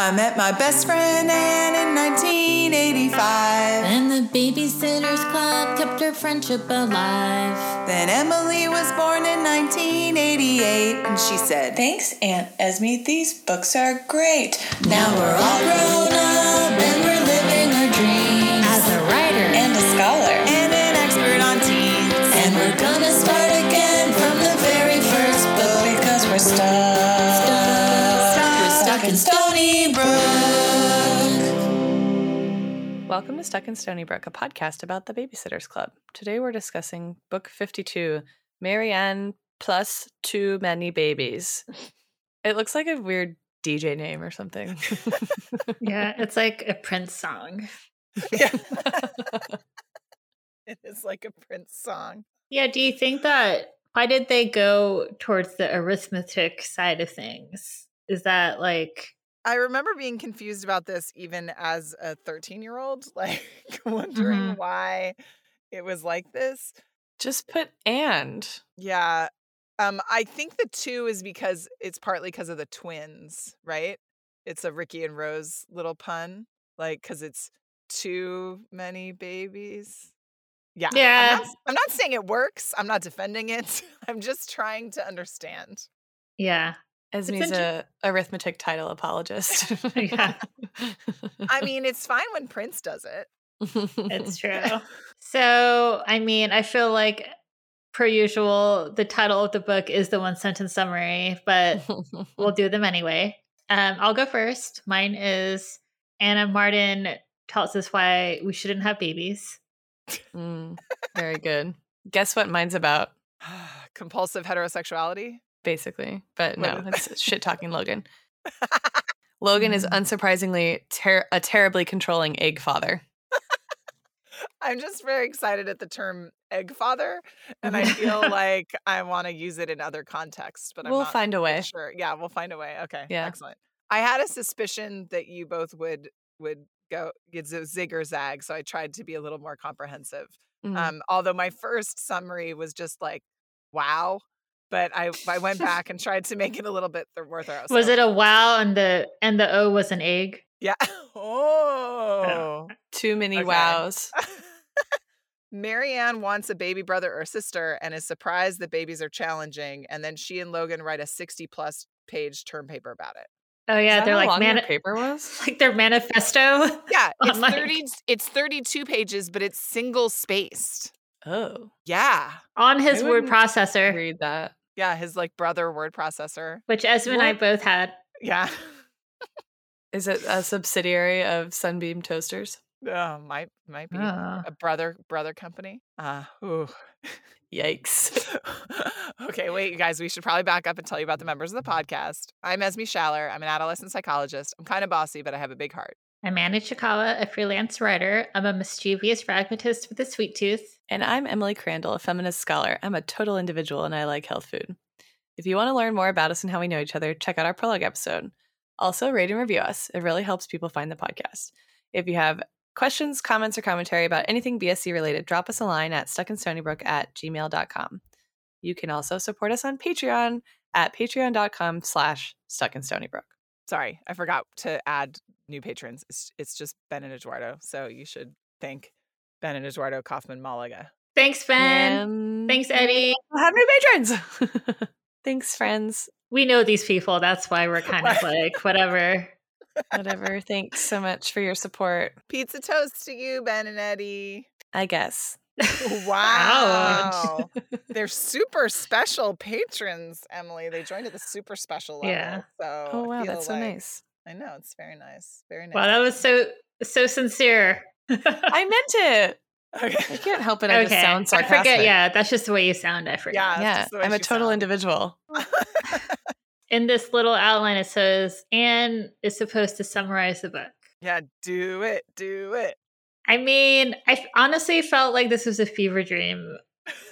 I met my best friend Anne in 1985. And the Babysitters Club kept our friendship alive. Then Emily was born in 1988, and she said, Thanks, Aunt Esme. These books are great. Now we're all grown up Welcome to Stuck in Stoneybrook, a podcast about the Babysitters Club. Today we're discussing Book 52 Mary Anne plus Too Many Babies. It looks like a weird DJ name or something. Yeah, it's like a Prince song. Yeah. it is like a Prince song. Yeah, do you think that why did they go towards the arithmetic side of things? Is that like I remember being confused about this even as a 13 year old, like wondering Mhm. why it was like this. Just put and. Yeah. Um, I think the two is because it's partly because of the twins, right? It's a Ricky and Rose little pun, like because it's too many babies. Yeah. I'm Yeah. not, I'm not saying it works. I'm not defending it. I'm just trying to understand. yeah. Esme's inter- a arithmetic title apologist. Yeah. I mean, it's fine when Prince does it. It's true. So, I mean, I feel like per usual, the title of the book is the one sentence summary, but we'll do them anyway. Um, I'll go first. Mine is Ann M. Martin tells us why we shouldn't have babies. Mm, very good. Guess what mine's about, Compulsive heterosexuality. Basically. But no, it's shit talking Logan. Logan is unsurprisingly ter- a terribly controlling egg father. I'm just very excited at the term egg father, and I feel like I want to use it in other contexts, but I'm we'll find a way. sure. Yeah, we'll find a way. Okay, Yeah. excellent. I had a suspicion that you both would would go zig or zag, so I tried to be a little more comprehensive. Mm. Um, although my first summary was just like, "Wow," but I I went back and tried to make it a little bit th- more thorough. Was it a wow and the and the O was an egg? Yeah. Oh. Too many okay. wows. Mary Anne wants a baby brother or sister and is surprised that babies are challenging. And then she and Logan write a 60 plus page term paper about it. Oh yeah, they're like long their mani- paper was. like their manifesto. Yeah, it's my 30 it's 32 pages, but it's single spaced. Oh, Yeah. on his I word processor, read that. Yeah, his like brother word processor. which Esme and I both had. Yeah. Is it a subsidiary of Sunbeam Toasters? Oh, might might be Ah. a brother brother company. Uh ooh. Yikes. okay, wait, you guys, we should probably back up and tell you about the members of the podcast. I'm Esme Schaller. I'm an adolescent psychologist. I'm kind of bossy, but I have a big heart. I'm Anna Chikawa, a freelance writer. I'm a mischievous pragmatist with a sweet tooth. And I'm Emily Crandall, a feminist scholar. I'm a total individual and I like health food. If you want to learn more about us and how we know each other, check out our prologue episode. Also, rate and review us. It really helps people find the podcast. If you have questions, comments, or commentary about anything BSC related, drop us a line at stuckinstonybrook at gmail.com. You can also support us on Patreon at patreon.com slash stuckinstonybrook. Sorry, I forgot to add new patrons. It's, it's just Ben and Eduardo. So you should thank Ben and Eduardo Kaufman Malaga. Thanks, Ben. And Thanks, Eddie. we'll have new patrons. Thanks, friends. We know these people. That's why we're kind of like, whatever. Whatever. Thanks so much for your support. Pizza toast to you, Ben and Eddie. I guess. Wow. They're super special patrons, Emily. They joined at the super special level. Yeah. So Oh, wow. feel That's so nice. I know. It's very nice. Very nice. Wow, that was so so sincere. I meant it. Okay. I can't help it. I just sound I forget. Yeah, that's just the way you sound. I forget. Yeah. Yeah. just the way I'm a total sounds. individual. In this little outline, it says Anne is supposed to summarize the book. yeah. Do it. Do it. I mean, I honestly felt like this was a fever dream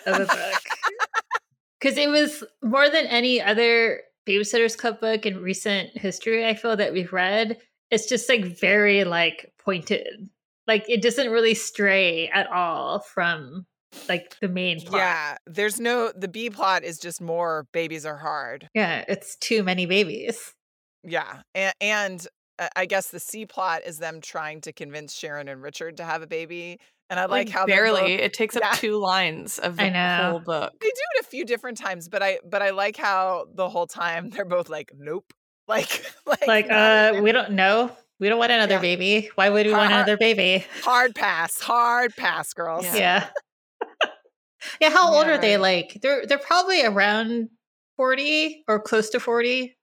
of a book because it was more than any other Babysitter's Club book in recent history. I feel that we've read. It's just like very like pointed. Like it doesn't really stray at all from like the main plot. Yeah. There's no, the B plot is just more babies are hard. Yeah, it's too many babies. Yeah. And, and uh, I guess the C plot is them trying to convince Sharon and Richard to have a baby. And I like, Like, how barely. It takes up Yeah. two lines of the whole book. they do it a few different times, but I but I like how the whole time they're both like, nope. Like like, like, uh, we don't know. We don't want another Yeah. baby. Why would we want another baby? hard pass, hard pass, girls. Yeah. Yeah. yeah, how old are they? Like they're they're probably around 40 or close to 40.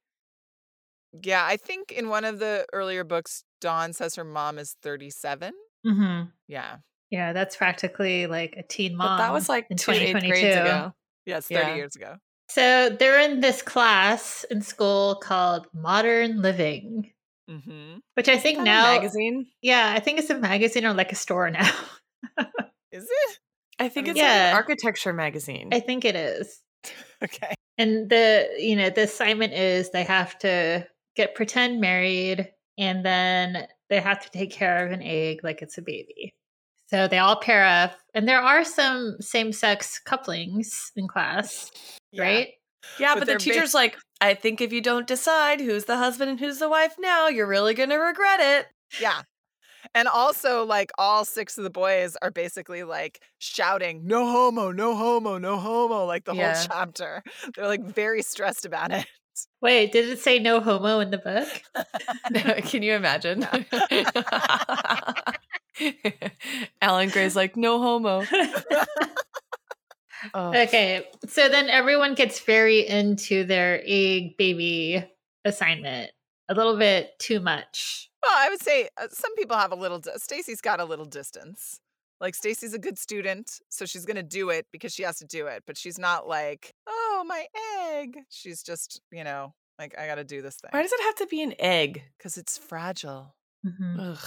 Yeah, I think in one of the earlier books, Dawn says her mom is 37. Mm-hmm. Yeah. Yeah, that's practically like a teen mom. But that was like in two eighth grades 2022. ago. Yes, 30 Yeah. years ago. So they're in this class in school called Modern Living, Mm-hmm. which I think now, magazine. yeah, I think it's a magazine or like a store now. Is it? I think it's Yeah. an architecture magazine. I think it is. Okay. And the you know the assignment is they have to get pretend married, and then they have to take care of an egg like it's a baby. So they all pair up, and there are some same-sex couplings in class, Yeah. right? yeah, but but, they're the ba- teacher's like, I think if you don't decide who's the husband and who's the wife now, you're really gonna regret it. Yeah. And also, like, all six of the boys are basically like shouting, no homo, no homo, no homo, like the Yeah. whole chapter. They're like very stressed about it. Wait, did it say no homo in the book? no, Can you imagine? Alan Gray's like, no homo. Oh. Okay, so then everyone gets very into their egg baby assignment. A little bit too much. Well, I would say uh, some people have a little, di- Stacey's got a little distance. Like, Stacey's a good student, so she's going to do it because she has to do it. But she's not like, oh, my egg. She's just, you know, like, I got to do this thing. Why does it have to be an egg? Because it's fragile. Mhm.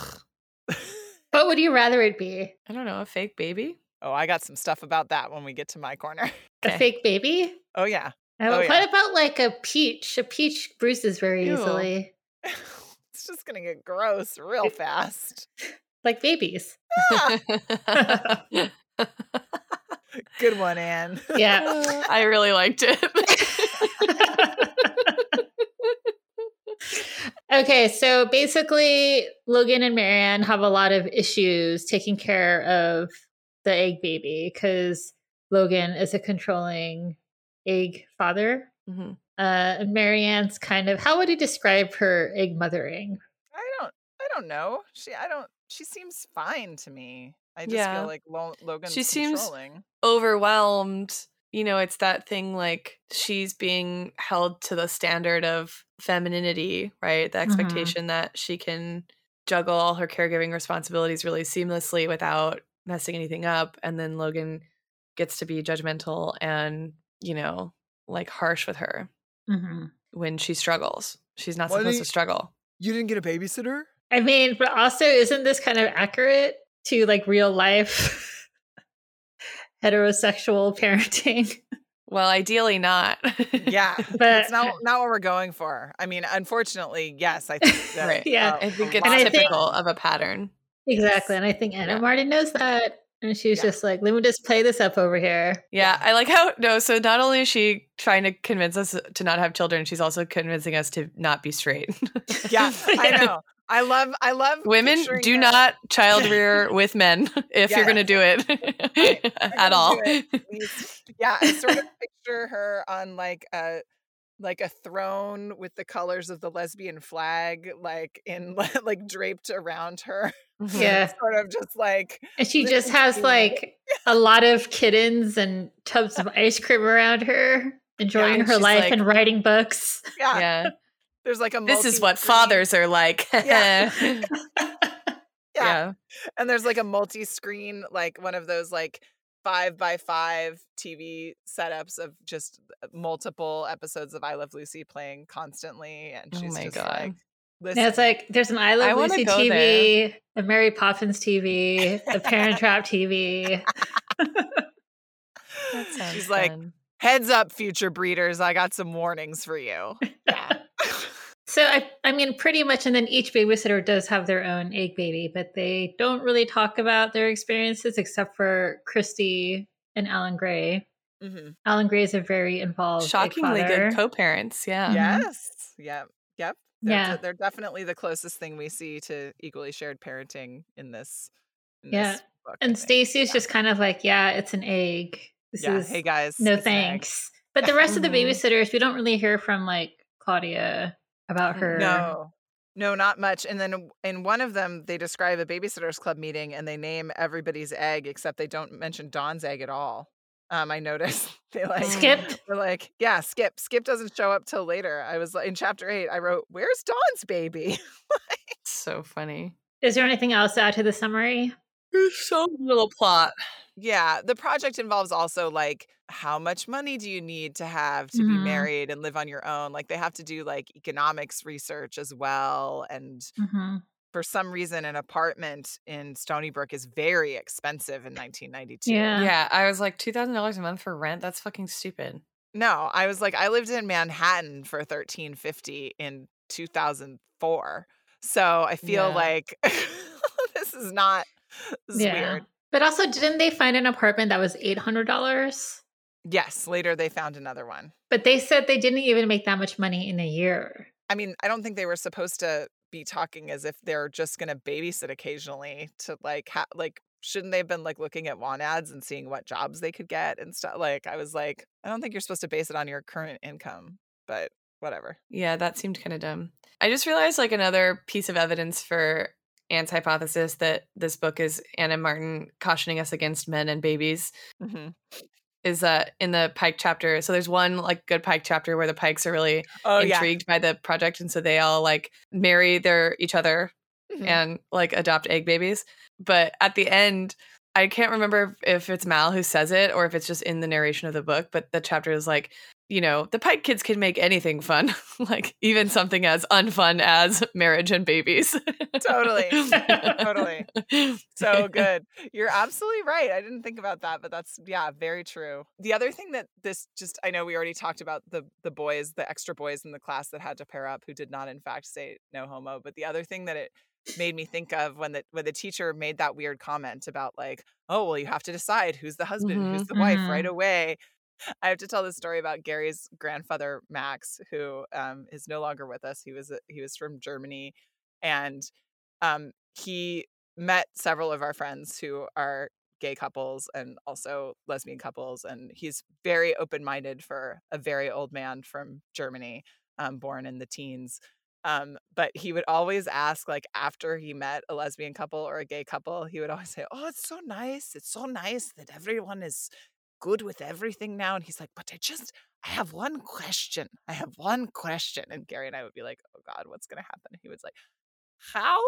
Ugh. What would you rather it be? I don't know, a fake baby? oh, I got some stuff about that when we get to my corner. A fake baby? oh, yeah. Uh, Oh, what yeah. about like a peach? A peach bruises very Ew. easily, it's just going to get gross real fast. like babies. Good one, Anne. Yeah. I really liked it. Okay, so basically, Logan and Mary Anne have a lot of issues taking care of the egg baby because Logan is a controlling egg father. Mhm. Uh, and Mary Anne's kind of how would you describe her egg mothering? I don't I don't know. She I don't she seems fine to me. I just Yeah. feel like Lo- Logan's She seems- Overwhelmed. You know, it's that thing like she's being held to the standard of femininity, right? The expectation that she can juggle all her caregiving responsibilities really seamlessly without messing anything up. And then Logan gets to be judgmental and, you know, like harsh with her Mm-hmm. when she struggles. She's not Why supposed do to struggle. You didn't get a babysitter? I mean, but also, isn't this kind of accurate to like real life heterosexual parenting? Well, ideally not. Yeah. But it's not not what we're going for. I mean, unfortunately, yes, I think that, Right. Yeah. Oh, I think oh, it's And I lot- think- typical of a pattern. exactly. And I think Anna Yeah. Martin knows that. And she's Yeah. just like, let me just play this up over here. Yeah, I like how no. So not only is she trying to convince us to not have children, she's also convincing us to not be straight. Yeah, I know. I love I love Women do her- not child rear with men if you're going to do it Right. at all. it. Yeah, I sort of picture her on like a like a throne with the colors of the lesbian flag like in like draped around her. Mhm. Yeah. Sort of just like And she just has like a lot of kittens and tubs of ice cream around her, enjoying and her life like- and writing books. yeah, Yeah. There's like a This is what fathers are like. Yeah. yeah. yeah. and there's like a multi-screen like one of those like five by five tv setups of just uh, multiple episodes of i love lucy playing constantly and Oh she's my just God. like And it's like there's an I Love I Lucy go TV, a Mary Poppins TV, a Parent Trap TV. That sounds She's like, fun. Heads up future breeders i got some warnings for you yeah So I, I mean, pretty much, and then each babysitter does have their own egg baby, but they don't really talk about their experiences except for Kristy and Alan Gray. Mhm. Alan Gray is a very involved, shockingly good co-parents. Yeah. Mhm. yes yep yep They're, Yeah. they're definitely the closest thing we see to equally shared parenting in this. In Yeah. this book, And. Stacey's just kind of like, yeah, it's an egg. This yeah. is Hey guys, no it's an thanks. But the rest of the Mhm. babysitters, we don't really hear from like Claudia about her. No, no, not much. And then in one of them, they describe a babysitters club meeting and they name everybody's egg, except they don't mention Dawn's egg at all. Um, I noticed they like Skip. They're like, yeah, Skip. Skip doesn't show up till later. I was like, in chapter eight, I wrote, "Where's Dawn's baby?" So funny. Is there anything else to add to the summary? There's so little plot. Yeah, the project involves also like how much money do you need to have to be Mhm. married and live on your own? Like they have to do like economics research as well. And Mm-hmm. for some reason, an apartment in Stoneybrook is very expensive in 1992. Yeah. Yeah, I was like two thousand dollars a month for rent. That's fucking stupid. No, I was like, I lived in Manhattan for 1350 in 2004. So I feel Yeah. like this is not this is Yeah. weird. But also, didn't they find an apartment that was eight hundred dollars? Yes, later they found another one. But they said they didn't even make that much money in a year. I mean, I don't think they were supposed to be talking as if they're just going to babysit occasionally to like ha- like shouldn't they have been like looking at want ads and seeing what jobs they could get and stuff like I was like I don't think you're supposed to base it on your current income, but whatever. Yeah, that seemed kind of dumb. I just realized like another piece of evidence for Anne's hypothesis that this book is Ann M. Martin cautioning us against men and babies Mhm. is that in the Pike chapter. So there's one like good Pike chapter where the Pikes are really Oh yeah. intrigued by the project, and so they all like marry their each other Mhm. and like adopt egg babies. But at the end, I can't remember if it's Mal who says it or if it's just in the narration of the book. But the chapter is like, you know, the Pike kids can make anything fun, like even something as unfun as marriage and babies. Totally. Totally. so good. You're absolutely right. I didn't think about that, but that's yeah, very true. The other thing that this just I know we already talked about the the boys, the extra boys in the class that had to pair up who did not in fact say no homo, but the other thing that it made me think of when the when the teacher made that weird comment about like, oh, well, you have to decide who's the husband, who's Mhm, the wife mhm. right away. I have to tell the story about Gary's grandfather Max, who um, is no longer with us. He was he was from Germany, and um, he met several of our friends who are gay couples and also lesbian couples, and he's very open minded for a very old man from Germany, um, born in the teens. Um, but he would always ask, like after he met a lesbian couple or a gay couple, he would always say, "Oh, it's so nice. It's so nice that everyone is good with everything now." And he's like, "But I just, I have one question. I have one question." And Gary and I would be like, "Oh God, what's gonna happen?" He was like, "How,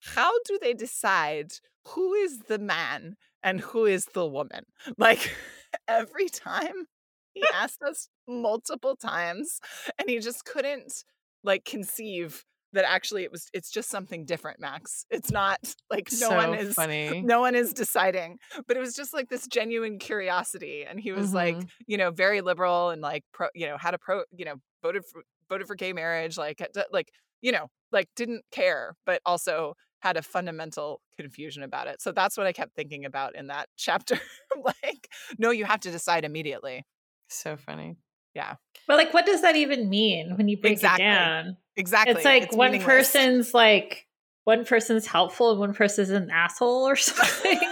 how do they decide who is the man and who is the woman?" Like every time he asked us multiple times, and he just couldn't like conceive that actually it was it's just something different max it's not like no so one is funny. no one is deciding but it was just like this genuine curiosity and he was like Mhm. you know very liberal and like pro you know had a pro you know voted for voted for gay marriage like like you know like didn't care but also had a fundamental confusion about it so that's what i kept thinking about in that chapter like no you have to decide immediately So funny. But like, what does that even mean when you break Exactly. it down? exactly It's like one person's like one person's helpful and one person's an asshole or something.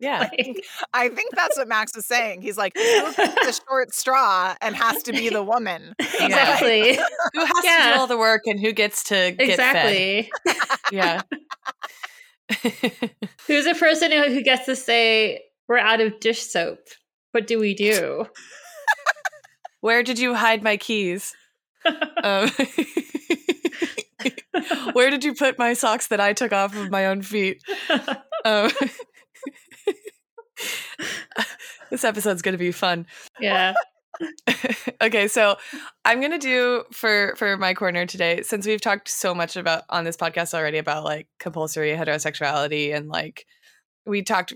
Yeah. like, I think that's what Max was saying. He's like, who gets the short straw and has to be the woman? exactly. who has to do all the work and who gets to get exactly. Yeah. Who's the person who, who gets to say, we're out of dish soap? What do we do? Where did you hide my keys? Um, where did you put my socks that I took off of my own feet? Um, this episode's going to be fun. yeah. okay, so I'm gonna do for for my corner today, since we've talked so much about on this podcast already about like compulsory heterosexuality and like we talked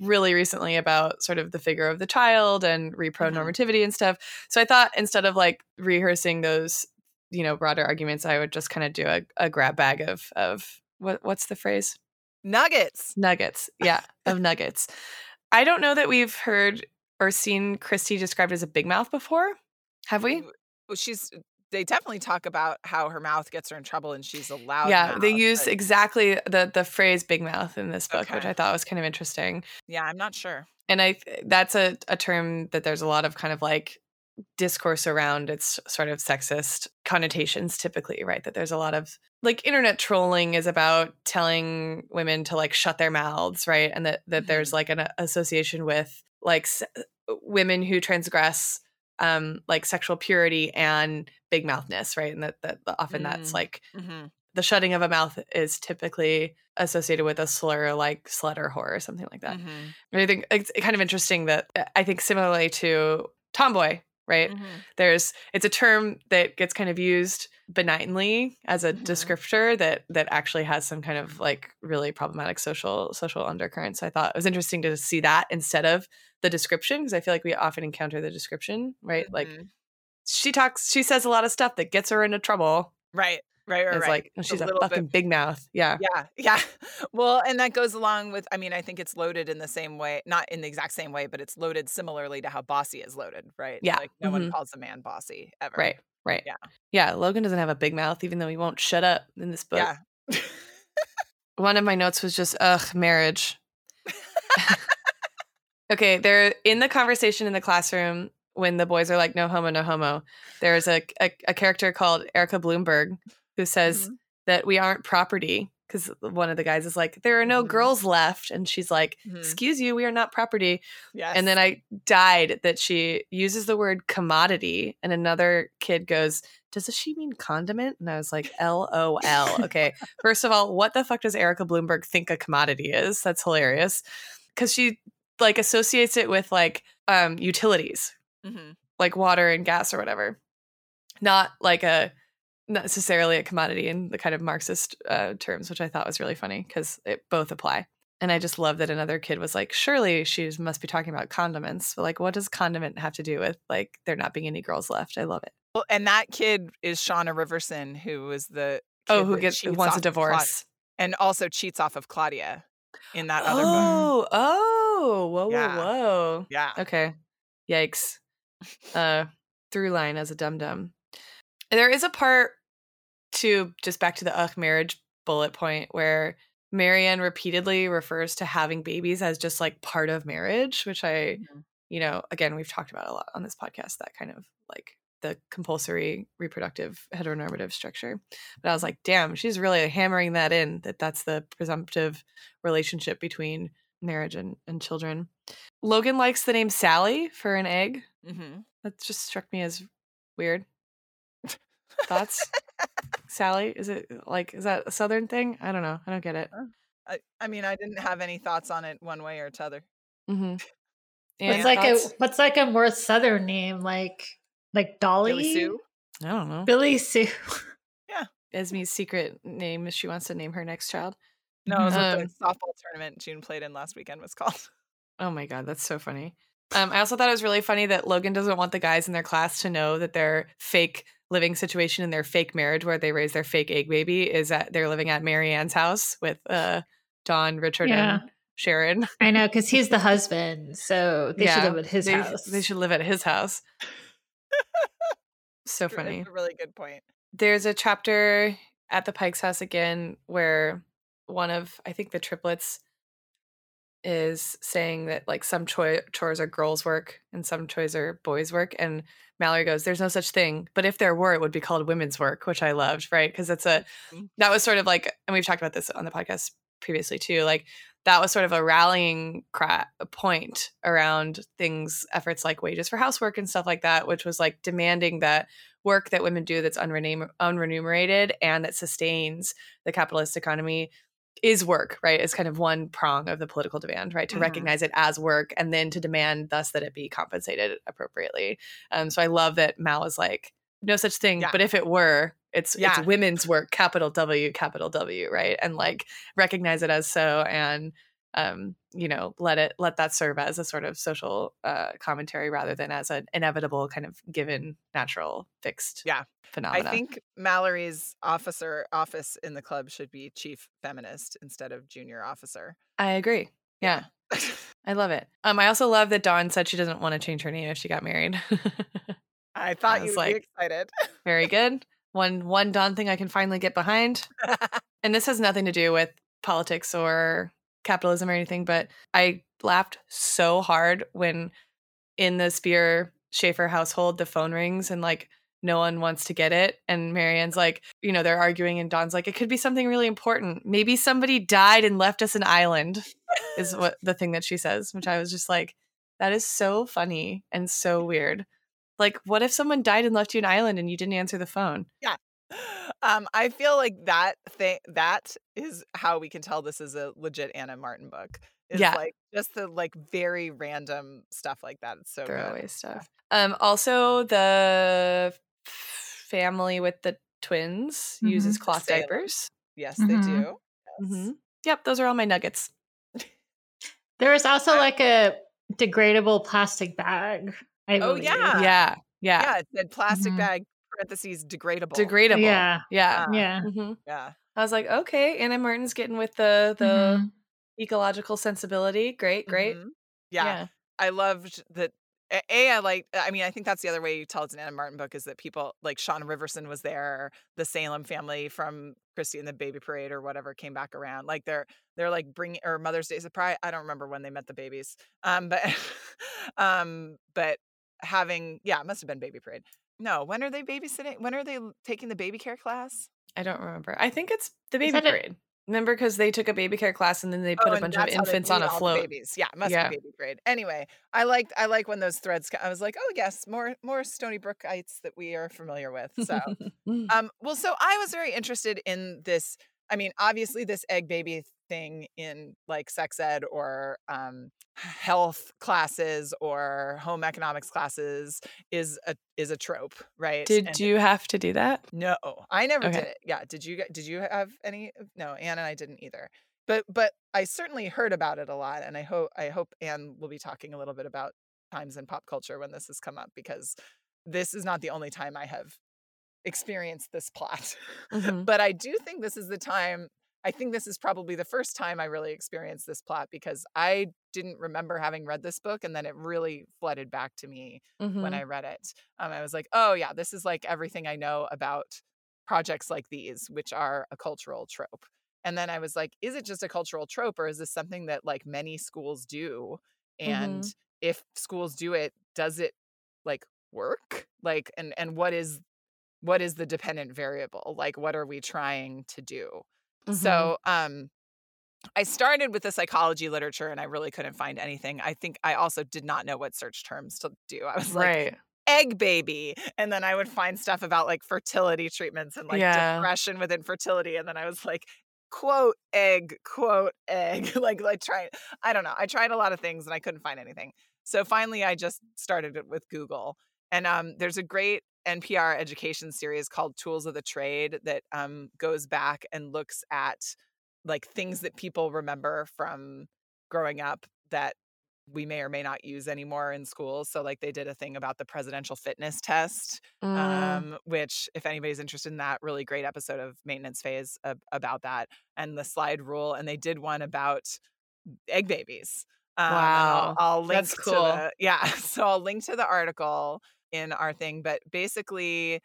really recently about sort of the figure of the child and mm-hmm. repronormativity and stuff. So I thought instead of like rehearsing those, you know, broader arguments, I would just kind of do a, a grab bag of of what what's the phrase? Nuggets. Nuggets. Yeah, of nuggets. I don't know that we've heard or seen Kristy described as a big mouth before. Have we? She's they definitely talk about how her mouth gets her in trouble and she's a loud. yeah, they use but- exactly the the phrase "big mouth" in this book, which I thought was kind of interesting. yeah, I'm not sure. and I that's a, a term that there's a lot of kind of like discourse around its sort of sexist connotations typically right that there's a lot of like internet trolling is about telling women to like shut their mouths right and that that there's mm-hmm. like an association with like s- women who transgress um like sexual purity and big mouthness right? And that that often that's Mm. like hmm the shutting of a mouth is typically associated with a slur like slut or whore or something like that. Hmm and I think it's kind of interesting that uh, I think similarly to tomboy, right? Mm-hmm. There's it's a term that gets kind of used benignly as a Mhm. descriptor that that actually has some kind of like really problematic social social undercurrents. I thought it was interesting to see that instead of the description because I feel like we often encounter the description, right? Like Mhm. she talks, she says a lot of stuff that gets her into trouble. right, right, right, It's right. like It's she's a, bit- fucking big mouth. Yeah. Yeah, yeah. Well, and that goes along with, I mean, I think it's loaded in the same way, not in the exact same way, but it's loaded similarly to how bossy is loaded, right? Yeah, Like no one mhm. calls a man bossy ever. Right. Right. Yeah. Yeah. Logan doesn't have a big mouth, even though he won't shut up in this book. Yeah. One of my notes was just, ugh, marriage. okay, they're in the conversation in the classroom when the boys are like, no homo, no homo. There's a, a, a character called Erica Blumberg who says Mhm. that we aren't property because one of the guys is like, there are no Mhm. girls left. And she's like, Mhm. excuse you, we are not property. Yes. And then I died that she uses the word commodity, and another kid goes, "Does she mean condiment?" And I was like, "L O L." Okay, first of all, what the fuck does Erica Blumberg think a commodity is? That's hilarious because she like associates it with like um utilities, Mhm. like water and gas or whatever, not like a necessarily a commodity in the kind of Marxist uh, terms, which I thought was really funny because it both apply. And I just love that another kid was like, surely she must be talking about condiments. But like, what does condiment have to do with like there not being any girls left? I love it. Well, and that kid is Shawna Riverson, who was the Oh, who gets who wants a of Cla- divorce? and also cheats off of Claudia in that other book. Oh, oh, whoa, whoa, Yeah. whoa. Yeah. Okay. Yikes. Uh through line as a dum dum. There is a part to just back to the ugh marriage bullet point where Mary Anne repeatedly refers to having babies as just like part of marriage, which I, Mhm. you know, again, we've talked about a lot on this podcast, that kind of like the compulsory reproductive heteronormative structure. But I was like, damn, she's really hammering that in that that's the presumptive relationship between marriage and, and children. Logan likes the name Sally for an egg. hmm That just struck me as weird. Thoughts? Sally? Is it like is that a southern thing? I don't know. I don't get it. I, I mean, I didn't have any thoughts on it one way or t'other. Mm-hmm. What's like a what's like a more southern name like like Dolly Billy Sue? I don't know. Billy Sue. Yeah. Esme's secret name is she wants to name her next child. No, it was what Um, the softball tournament June played in last weekend was called. Oh my god, that's so funny. Um, I also thought it was really funny that Logan doesn't want the guys in their class to know that their fake living situation and their fake marriage, where they raise their fake egg baby, is that they're living at Mary Anne's house with uh, Dawn, Richard, Yeah. and Sharon. I know because he's the husband, so they should live at his they, house. They should live at his house. so True, funny. It's a really good point. There's a chapter at the Pike's house again where one of I think the triplets is saying that like some choi- chores are girls' work and some chores are boys' work, and Mallory goes, "There's no such thing, but if there were, it would be called women's work," which I loved, right? Because it's a Mhm. that was sort of like, and we've talked about this on the podcast previously too, like that was sort of a rallying cra- point around things, efforts like wages for housework and stuff like that, which was like demanding that work that women do that's unremunerated and that sustains the capitalist economy is work, right? Is kind of one prong of the political demand, right? To Mhm. recognize it as work and then to demand thus that it be compensated appropriately. Um, so I love that Mal is like, no such thing, Yeah. but if it were, it's Yeah. it's women's work, capital W, capital W, right? And like recognize it as so and um, you know, let it let that serve as a sort of social uh commentary rather than as an inevitable kind of given natural fixed Yeah. phenomena. I think Mallory's officer office in the club should be chief feminist instead of junior officer. I agree. Yeah. I love it. Um, I also love that Dawn said she doesn't want to change her name if she got married. I thought was you'd like- be excited. Very good. One one Dawn thing I can finally get behind. and this has nothing to do with politics or capitalism or anything, but I laughed so hard when in the Spier Schafer household the phone rings and like no one wants to get it. And Mary Anne's like, you know, they're arguing, and Dawn's like, it could be something really important. Maybe somebody died and left us an island, is what the thing that she says, which I was just like, that is so funny and so weird. Like, what if someone died and left you an island and you didn't answer the phone? Um, I feel like that thing that is how we can tell this is a legit Ann M. Martin book. Is Yeah. like just the like very random stuff like that. It's so good. throwaway stuff. Um, also, the family with the twins uses Mhm. cloth Salem. diapers. Yes, Mhm. they do. Yes. hmm Yep, those are all my nuggets. There was also like a degradable plastic bag. I Oh, believe. yeah. yeah, yeah, Yeah, it said plastic Mhm. bag parentheses degradable. degradable. Yeah. yeah. Yeah. hmm yeah. I was like, okay, Ann M. Martin's getting with the the Mhm. ecological sensibility. Great, great. Mhm. Yeah. I loved that. a, I like. I mean, I think that's the other way you tell it's an Anna Martin book is that people like Sean Riverson was there, the Salem family from Kristy and the Baby Parade or whatever came back around. Like they're they're like bringing or Mother's Day surprise. I don't remember when they met the babies. Um, but um, but having yeah, it must have been Baby Parade. No, when are they babysitting? When are they taking the baby care class? I don't remember. I think it's the baby it- parade. Remember, because they took a baby care class and then they put Oh, a bunch of that's how they infants on a float. Babies. Yeah, it must Yeah. be baby grade. Anyway, I liked I like when those threads. I was like, oh yes, more more Stoneybrookites that we are familiar with. So, um, well, so I was very interested in this. I mean, obviously, this egg baby thing in like sex ed or um, health classes or home economics classes is a is a trope, right? Did And- you have to do that? no, I never did it. Yeah, did you? Did you have any? No, Anne and I didn't either. But but I certainly heard about it a lot, and I hope I hope Anne will be talking a little bit about times in pop culture when this has come up because this is not the only time I have experienced this plot. Mhm. but I do think this is the time. I think this is probably the first time I really experienced this plot because I didn't remember having read this book, and then it really flooded back to me when Mhm. I read it. Um, I was like, oh yeah, this is like everything I know about projects like these, which are a cultural trope. And then I was like, is it just a cultural trope, or is this something that like many schools do? And if schools do it, does it like work? Like, and and what is what is the dependent variable? Like, what are we trying to do? Mhm. So, um, I started with the psychology literature and I really couldn't find anything. I think I also did not know what search terms to do. I was like, egg baby. And then I would find stuff about like fertility treatments and like Yeah. depression with infertility. And then I was like, quote egg, quote egg. like, like trying, I don't know. I tried a lot of things and I couldn't find anything. So finally I just started it with Google. And um, there's a great NPR education series called Tools of the Trade that um, goes back and looks at like things that people remember from growing up that we may or may not use anymore in schools. So like they did a thing about the presidential fitness test, Mm. um, which if anybody's interested in that, really great episode of Maintenance Phase ab- about that and the slide rule. And they did one about egg babies. Um, and I'll- Wow. I'll, link That's to cool. the yeah. So I'll link to the article in our thing, but basically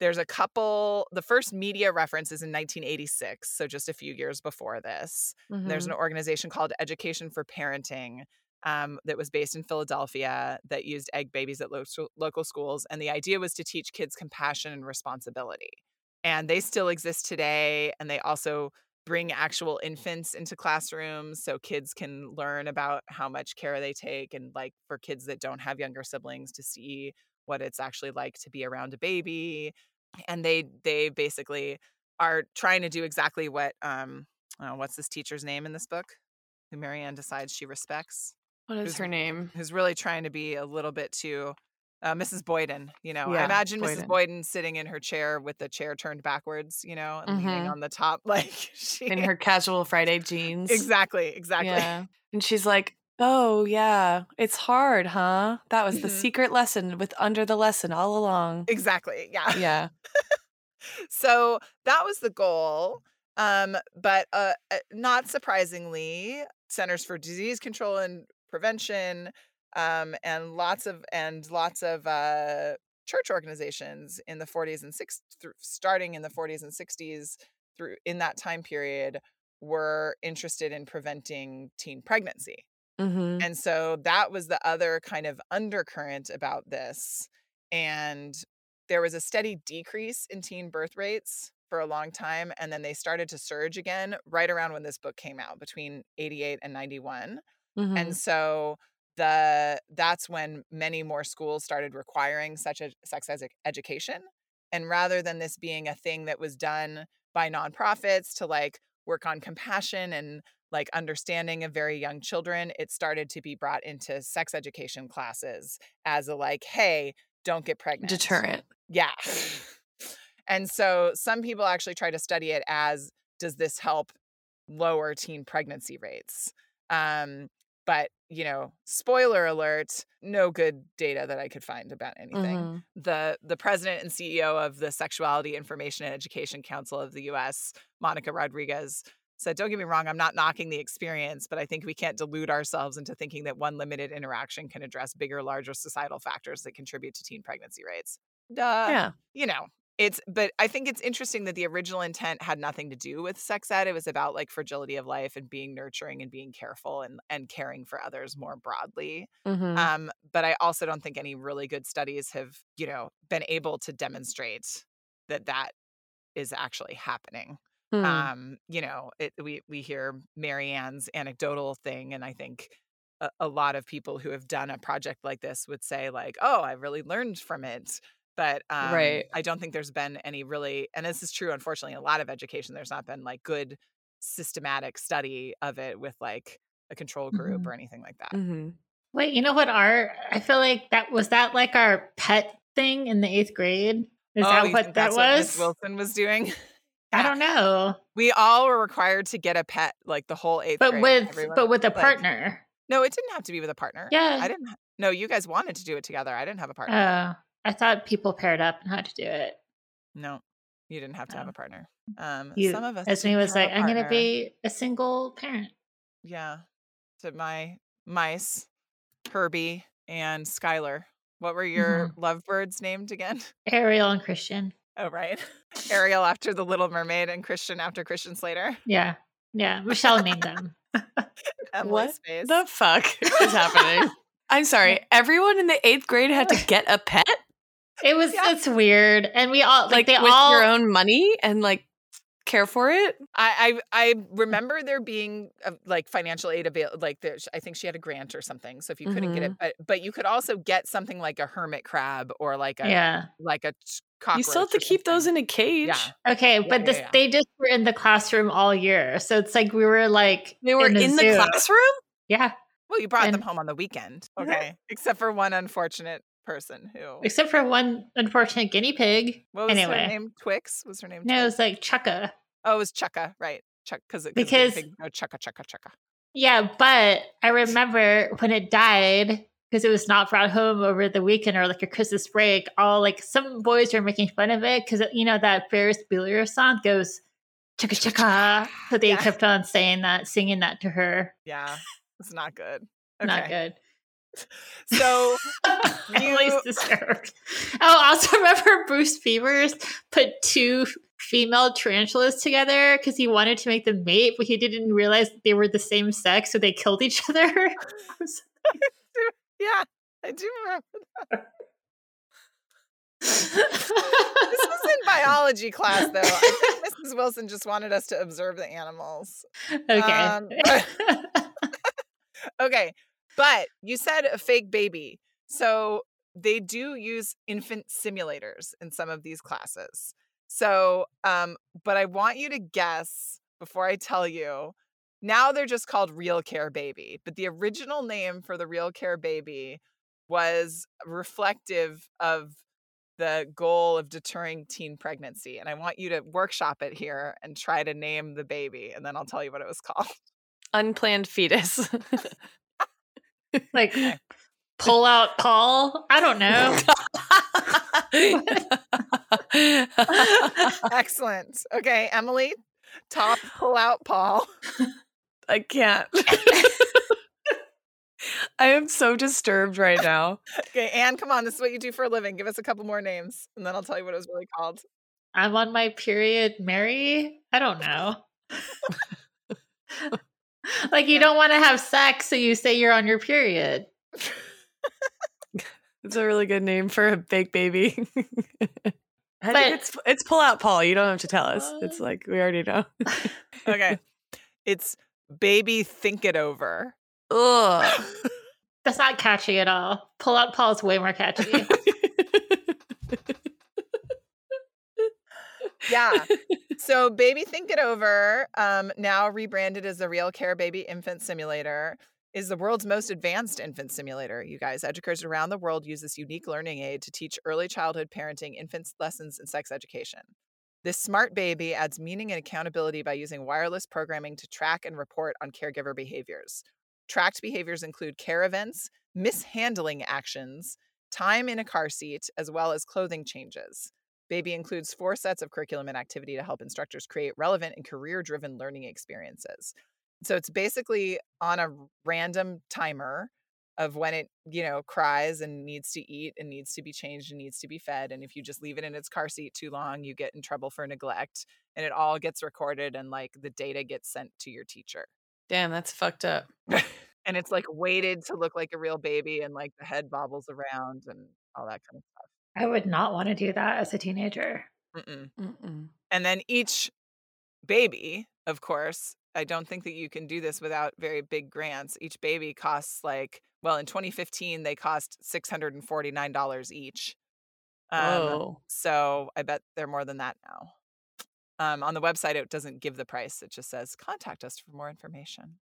there's a couple the first media reference is in 1986 so just a few years before this there's Mhm. an organization called education for parenting um, that was based in philadelphia that used egg babies at lo- local schools and the idea was to teach kids compassion and responsibility and they still exist today and they also bring actual infants into classrooms so kids can learn about how much care they take and like for kids that don't have younger siblings to see what it's actually like to be around a baby and they they basically are trying to do exactly what um oh, what's this teacher's name in this book who mary anne decides she respects What is her name? who's really trying to be a little bit too uh, Mrs. Boyden, you know, I Yeah, imagine Mrs. Boyden. Boyden sitting in her chair with the chair turned backwards, you know, and leaning on the top, like she In her casual Friday jeans. exactly, exactly. Yeah. And she's like, Oh, yeah. It's hard, huh? That was the Mhm. secret lesson with under the lesson all along. Exactly. Yeah. Yeah. so that was the goal. Um, but uh, uh, not surprisingly, Centers for Disease Control and Prevention, um, and lots of and lots of uh, church organizations in the 40s and 60s, starting in the 40s and 60s through in that time period were interested in preventing teen pregnancy. Mm-hmm. And so that was the other kind of undercurrent about this. And there was a steady decrease in teen birth rates for a long time. And then they started to surge again right around when this book came out between 88 and 91. Mm-hmm. And so the that's when many more schools started requiring such a sex ed- education. And rather than this being a thing that was done by nonprofits to like work on compassion and like understanding of very young children, it started to be brought into sex education classes as a like, hey, don't get pregnant. deterrent. Yeah. and so some people actually try to study it as does this help lower teen pregnancy rates? Um, but you know, spoiler alert, no good data that I could find about anything. Mhm. The the president and CEO of the Sexuality Information and Education Council of the US, Monica Rodriguez, said, Don't get me wrong, I'm not knocking the experience, but I think we can't delude ourselves into thinking that one limited interaction can address bigger, larger societal factors that contribute to teen pregnancy rates. Duh yeah. you know it's but i think it's interesting that the original intent had nothing to do with sex ed it was about like fragility of life and being nurturing and being careful and and caring for others more broadly Mm-hmm. um but i also don't think any really good studies have you know been able to demonstrate that that is actually happening Hmm. um you know it, we we hear mary anne's anecdotal thing and i think a, a lot of people who have done a project like this would say like oh i really learned from it but um, Right. i don't think there's been any really and this is true unfortunately in a lot of education there's not been like good systematic study of it with like a control group Mhm. or anything like that mm-hmm. Wait, you know what? Our I feel like that was that like our pet thing in the eighth grade. Is Oh, that what think that that's what Miss was? wilson was doing I don't know, we all were required to get a pet like the whole eighth but grade. with Everyone- but with a like- partner. no it didn't have to be with a partner Yeah. i didn't no you guys wanted to do it together i didn't have a partner Oh, I thought people paired up and had to do it. No, you didn't have to have Oh. a partner. Um, You, some of us. Esme didn't was like, "I'm going to be a single parent." Yeah, to my mice, Herbie and Skylar. What were your Mm-hmm. lovebirds named again? Ariel and Christian. Oh, right. Ariel after the Little Mermaid and Christian after Christian Slater. Yeah, yeah. Michelle named them. What Space. the fuck is happening? I'm sorry. Everyone in the eighth grade had to get a pet, It was Yeah. it's weird, and we all like, like, they with all your own money and like care for it. I, I I remember there being uh like financial aid available. Like there's, I think she had a grant or something. So if you couldn't get it, but but you could also get something like a hermit crab or like a yeah. like a ch- cockroach. You still have to or keep those in a cage. Yeah. Okay, Yeah, but yeah, this yeah. they just were in the classroom all year, so it's like we were like They were in, in, the classroom. Yeah, Well, you brought them home on the weekend. Okay. Except for one unfortunate person who. except for one unfortunate guinea pig. What was her name? Twix? Was her name? No, it was like Chukka. Oh, it was Chucka, right. Chuck, cause it, Because- Because. Go Chucka, Chucka, Chucka. Yeah, but I remember when it died because it was not brought home over the weekend or like a Christmas break. All like some boys were making fun of it because you know that Ferris Bueller song goes chicka chicka. So they Yeah. kept on saying that, singing that to her. Yeah. It's not good. Not good. So You- disturbed. Oh, also remember Bruce Beavers put two female tarantulas together because he wanted to make them mate, but he didn't realize that they were the same sex, so they killed each other. Yeah, I do remember. That. this was in biology class, though. I think Mrs. Wilson just wanted us to observe the animals. okay. Um, Okay, but you said a fake baby. So they do use infant simulators in some of these classes. So, um, but I want you to guess before I tell you. Now they're just called Real Care Baby, but the original name for the Real Care Baby was reflective of the goal of deterring teen pregnancy. And I want you to workshop it here and try to name the baby, and then I'll tell you what it was called. Unplanned fetus. like pull out Paul. I don't know. Excellent. Okay, Emily, top pull out Paul. I can't. I am so disturbed right now. Okay, Anne, come on. This is what you do for a living. Give us a couple more names, and then I'll tell you what it was really called. I'm on my period, Mary. I don't know. like you don't want to have sex, so you say you're on your period. It's a really good name for a fake baby. I But- think it's it's pull out Paul. You don't have to tell us. It's like we already know. Okay, it's baby. Think it over. Ugh. That's not catchy at all. Pull out Paul's way more catchy. yeah. So, Baby Think It Over, um, now rebranded as the Real Care Baby Infant Simulator, is the world's most advanced infant simulator. You guys, educators around the world use this unique learning aid to teach early childhood parenting, infants lessons, and sex education. This smart baby adds meaning and accountability by using wireless programming to track and report on caregiver behaviors. Tracked behaviors include care events, mishandling actions, time in a car seat, as well as clothing changes. Baby includes four sets of curriculum and activity to help instructors create relevant and career driven learning experiences. So it's basically on a random timer of when it, you know, cries and needs to eat and needs to be changed and needs to be fed. And if you just leave it in its car seat too long, you get in trouble for neglect. And it all gets recorded and like the data gets sent to your teacher. Damn, that's fucked up. and it's like weighted to look like a real baby and like the head bobbles around and all that kind of stuff. I would not want to do that as a teenager. Mm-mm. Mm-mm. And then each baby, of course, I don't think that you can do this without very big grants. Each baby costs like, well, in 2015, they cost $649 each. Um, Whoa. so I bet they're more than that now. Um, on the website, it doesn't give the price. It just says contact us for more information.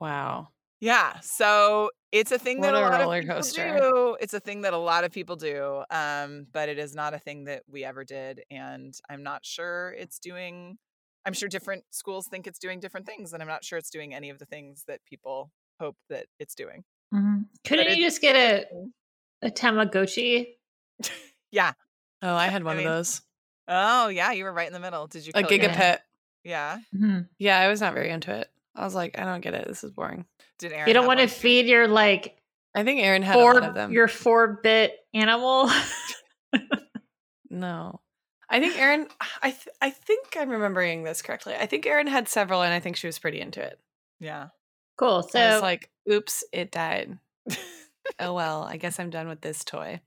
Wow. Yeah, so it's a thing that a a lot roller of people coaster. do. It's a thing that a lot of people do, um, but it is not a thing that we ever did, and I'm not sure it's doing. I'm sure different schools think it's doing different things, and I'm not sure it's doing any of the things that people hope that it's doing. Couldn't it- you just get a a Tamagotchi? Yeah. Oh, I had one mean, of those. Oh, yeah, you were right in the middle. Did you? A kill gigapet. Yeah. Mhm. Yeah, I was not very into it. I was like, I don't get it. This is boring. Did Erin? You don't want to feed your like I think Erin had a lot of them. your four bit animal. No. I think Erin I th- I think I'm remembering this correctly. I think Erin had several and I think she was pretty into it. Yeah. cool. So I was like, oops, it died. oh well, I guess I'm done with this toy.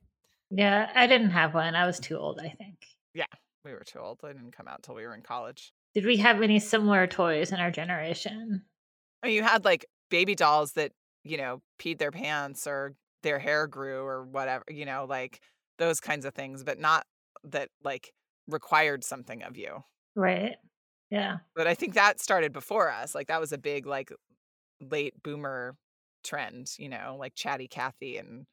yeah, I didn't have one. I was too old. I think. Yeah, we were too old. They didn't come out until we were in college. Did we have any similar toys in our generation? I mean, you had like baby dolls that, you know, peed their pants or their hair grew or whatever, you know, like those kinds of things, but not that like required something of you. Right. Yeah. But I think that started before us. Like that was a big, like late boomer trend, you know, like Chatty Cathy and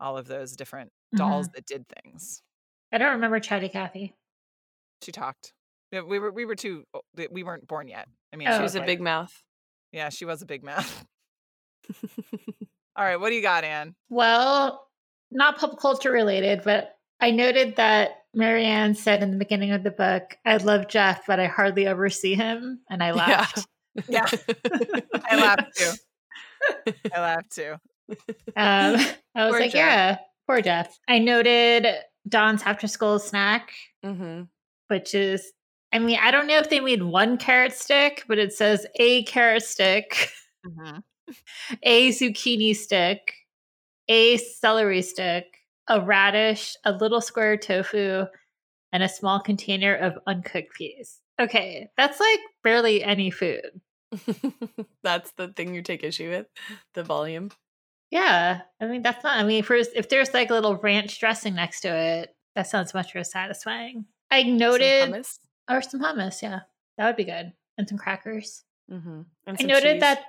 all of those different dolls mm-hmm. that did things. I don't remember Chatty Cathy. She talked. Yeah, We were we were too we weren't born yet. I mean, Oh, she was was a big mouth. yeah, she was a big mouth. All right, what do you got, Anne? Well, not pop culture related, but I noted that Mary Anne said in the beginning of the book, I love Jeff, but I hardly ever see him. And I laughed. Yeah. I laughed too. I laughed too. Um, I was Poor like, Jeff. yeah, poor Jeff. I noted Dawn's after school snack, hmm which is, I mean, I don't know if they mean one carrot stick, but it says a carrot stick, Mhm. a zucchini stick, a celery stick, a radish, a little square tofu, and a small container of uncooked peas. Okay, that's like barely any food. That's the thing you take issue with, the volume. Yeah, I mean that's not. I mean, if there's, if there's like a little ranch dressing next to it, that sounds much more satisfying. I Some noted, hummus. or some hummus. Yeah, that would be good, and some crackers. Mhm. And I noted cheese. that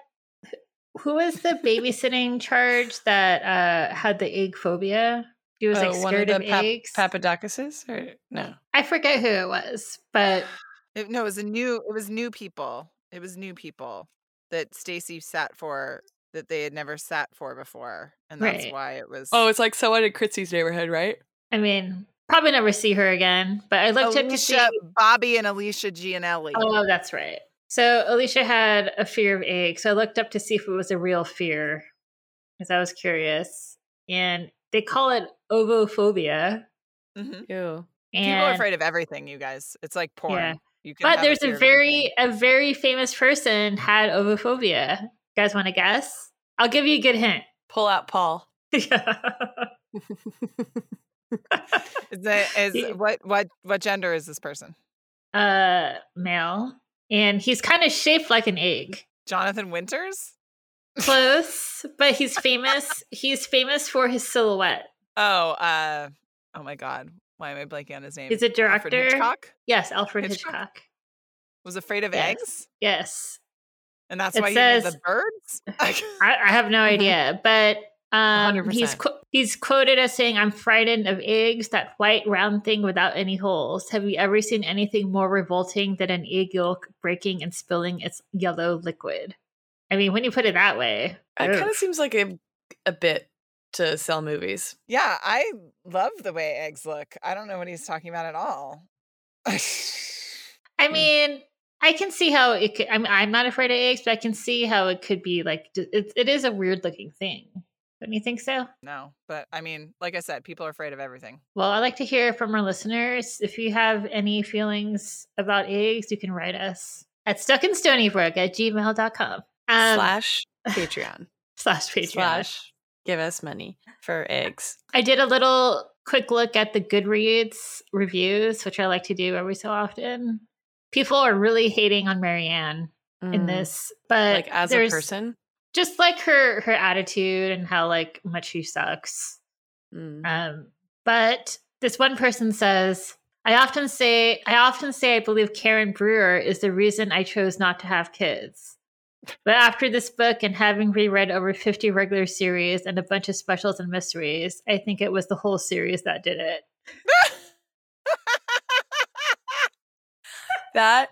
who was the babysitting charge that uh had the egg phobia? He was like Oh, one scared of of, the pap- eggs. Papadakises or no? I forget who it was, but It, no, it was a new. It was new people. It was new people that Stacey sat for that they had never sat for before, and that's Right. why it was. Oh, it's like someone in Kristy's neighborhood, right? I mean, probably never see her again. But I looked up to see. Bobby, and Alicia Gianelli. Oh, that's right. So Alicia had a fear of eggs. So I looked up to see if it was a real fear. because I was curious. And they call it ovophobia. Mhm. Ew. And, People are afraid of everything, you guys. It's like porn. Yeah. You can But there's fear a very a very famous person had ovophobia. You guys want to guess? I'll give you a good hint. Pull out Paul. Is, that, is Yeah. what what what gender is this person? uh male. And he's kind of shaped like an egg. Jonathan Winters? Close, but he's famous. he's famous for his silhouette. Oh, uh, oh my God! Why am I blanking on his name? He's a Alfred director. Hitchcock Yes, Alfred Hitchcock? Hitchcock. was afraid of Yes. eggs, Yes. and that's It why he made the birds. I, I have no Mm-hmm. idea, but um, he's 100%. qu- he's quoted as saying, "I'm frightened of eggs, that white round thing without any holes. Have you ever seen anything more revolting than an egg yolk breaking and spilling its yellow liquid?" I mean, when you put it that way, It kind of seems like a a bit to sell movies. yeah, I love the way eggs look. I don't know what he's talking about at all. I mean, I can see how it could. I'm I'm not afraid of eggs, but I can see how it could be like it, it is a weird looking thing. Don't you think so? no, but I mean, like I said, people are afraid of everything. Well, I'd like to hear from our listeners. If you have any feelings about eggs, you can write us at stuckinstonybrook at gmail.com. Um, slash Patreon. slash Patreon. slash give us money for eggs. I did a little quick look at the Goodreads reviews, which I like to do every so often. People are really hating on Mary Anne in Mm. this, but like as a person. just like her her attitude and how like much she sucks. Mm. Um, but this one person says, I often say, I often say, I believe Karen Brewer is the reason I chose not to have kids. But after this book and having reread over 50 regular series and a bunch of specials and mysteries, I think it was the whole series that did it. That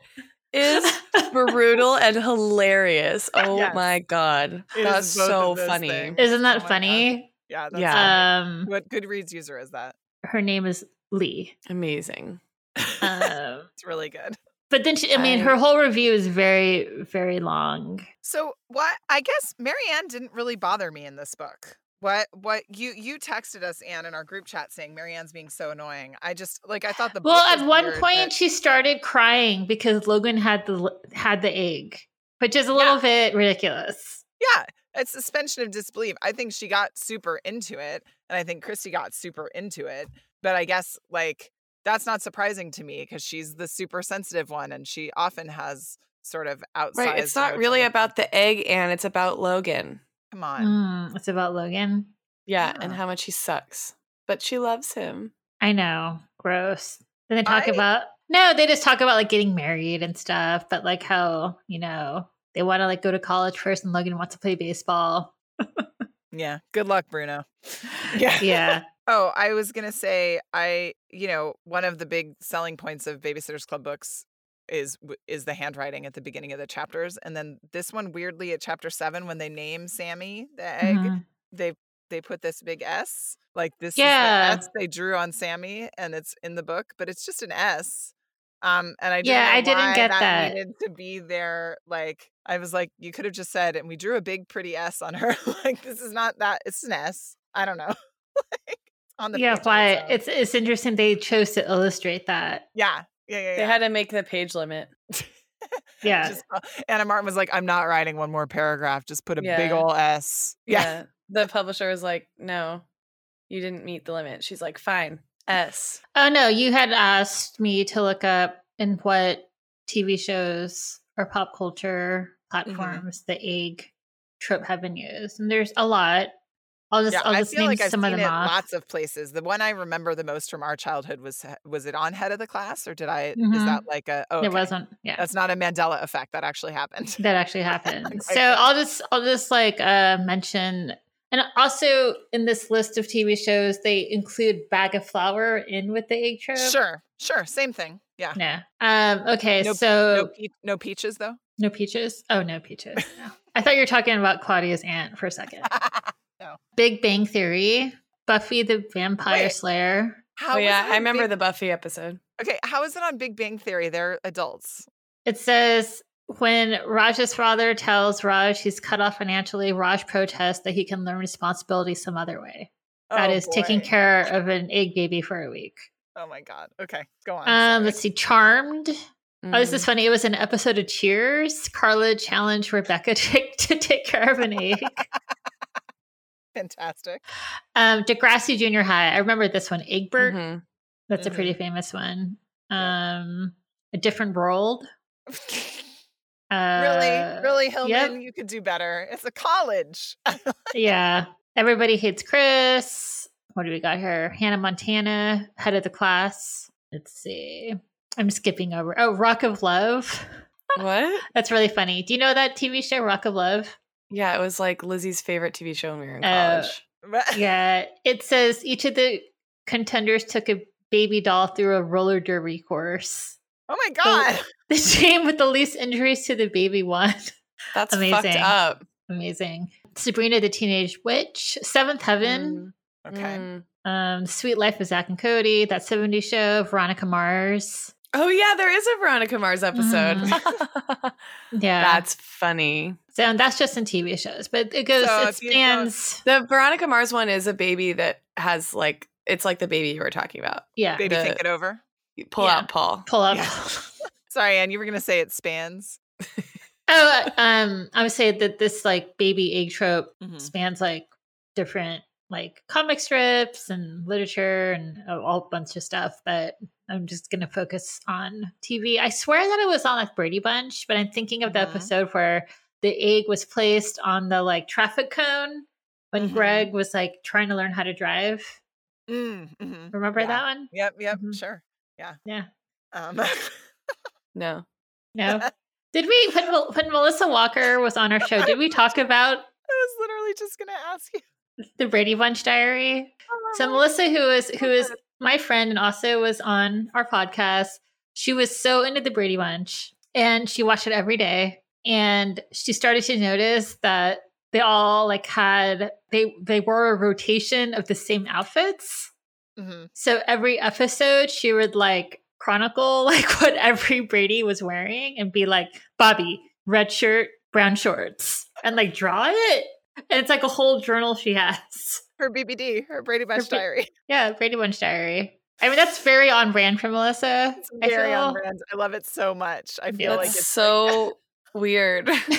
is brutal and hilarious. Oh Yes. my god. It That's so funny. things. Isn't Oh that God. funny? Yeah, that's Yeah. Um, what Goodreads user is that? her name is Lee. Amazing. Um, it's really good. But then she, I mean, I- her whole review is very, very long. So what? I guess Mary Anne didn't really bother me in this book. What? What you you texted us, Anne, in our group chat saying Mary Anne's being so annoying. I just like I thought the Well, at one weird, point but- she started crying because Logan had the had the egg, which is a little bit ridiculous. yeah, it's suspension of disbelief. I think she got super into it, and I think Kristy got super into it. But I guess like that's not surprising to me because she's the super sensitive one, and she often has sort of outside. Right. It's not really about the egg and it's about Logan. Come on. Mm, it's about Logan. Yeah, and how much he sucks. But she loves him. I know, gross. Then they talk I- about no, they just talk about like getting married and stuff, but like how you know they want to like go to college first, and Logan wants to play baseball. Yeah. Good luck, Bruno. Yeah. Yeah, Oh, I was gonna say, I you know one of the big selling points of Babysitters Club books is is the handwriting at the beginning of the chapters, and then this one weirdly at chapter seven when they name Sammy the egg, Mhm. they they put this big S, like this Yeah. is the S they drew on Sammy, and it's in the book, but it's just an S. Um, and I didn't Yeah, I didn't get that, that. needed to be there. Like I was like, you could have just said, and we drew a big pretty S on her. like this is not that. It's an S. I don't know. like on the yeah. page on Why own. it's it's interesting they chose to illustrate that. Yeah. Yeah. Yeah. They had to make the page limit. Yeah, Just, uh, Ann M. Martin was like, I'm not writing one more paragraph. Just put a big Yeah. ol' S. Yeah. The publisher was like, no, you didn't meet the limit. She's like, fine. S. Oh no, you had asked me to look up in what TV shows or pop culture Mm-hmm. platforms the egg trope have been used, and there's a lot. I'll just Yeah, I'll I feel like I've some seen of it off. lots of places. The one I remember the most from our childhood was was it on Head of the Class or did I? Is Mhm. that like a? Oh, It wasn't. Yeah, That's not a Mandela effect. That actually happened. that actually happened. So. I'll just I'll just like uh mention. And also in this list of TV shows, they include Bag of Flour in with the egg trope. Sure, sure, same thing. Yeah. No. Um. Okay. No- so No, no peaches though. no peaches. Oh, no peaches. I thought you were talking about Claudia's aunt for a second. Big Bang Theory, Buffy the Vampire Wait. Slayer. How oh, yeah. I remember Big- the Buffy episode. Okay, how is it on Big Bang Theory? They're adults. It says when Raj's father tells Raj he's cut off financially, Raj protests that he can learn responsibility some other way. That Oh, is taking care of an egg baby for a week. Oh my god. Okay, go on. Um, let's see, Charmed. Oh, this Mm. is funny. It was an episode of Cheers. Carla challenged Rebecca to, to take care of an egg. Fantastic. Um, Degrassi Junior High. I remember this one. Egbert. Mhm. That's a Mhm. pretty famous one. Um, A Different World. Uh, really, really, Hillman, yep. you could do better. It's a college. Yeah. Everybody hates Chris. What do we got here? Hannah Montana, head of the class. Let's see. I'm skipping over. Oh, Rock of Love. What? That's really funny. Do you know that TV show, Rock of Love? Yeah, it was like Lizzie's favorite TV show when we were in Uh, college. Yeah. It says each of the contenders took a baby doll through a roller derby course. oh my god. The team with the least injuries to the baby won. That's amazing. fucked up. Amazing. Sabrina the Teenage Witch, Seventh Heaven, Okay. Mm. um, Suite Life of Zach and Cody, That 70s Show, Veronica Mars. Oh yeah, there is a Veronica Mars episode. Mm-hmm. Yeah. That's funny. so and that's just in TV shows, but it goes, So it if you spans. The Veronica Mars one is a baby that has like it's like the baby you were talking about. Yeah. Baby, the- think it over. You pull Yeah. out Paul. Pull up. Yeah. Sorry, Anne, you were gonna say it spans. oh, um, I would say that this like baby egg trope Mhm. spans like different like comic strips and literature and a all bunch of stuff but i'm just gonna focus on tv i swear that it was on like brady bunch but i'm thinking of the Mhm. episode where the egg was placed on the like traffic cone when Mhm. greg was like trying to learn how to drive Mm, mhm. remember Yeah. that one Yep, yep, Mhm. sure. Yeah. yeah Um, No. no did we when, Mel- when melissa walker was on our show did we talk about I was literally just gonna ask you. The brady bunch diary So Melissa, who is who is my friend and also was on our podcast, she was so into the Brady Bunch and she watched it every day. And she started to notice that they all like had they they wore a rotation of the same outfits. Mhm. So every episode she would like chronicle like what every Brady was wearing and be like, Bobby, red shirt, brown shorts, and like draw it. And it's like a whole journal she has. Her BBD, her Brady Bunch Ba- diary. Yeah, Brady Bunch Diary. I mean, that's very on brand for Melissa. It's I very on brand. I love it so much. I feel Yeah, like it's so weird.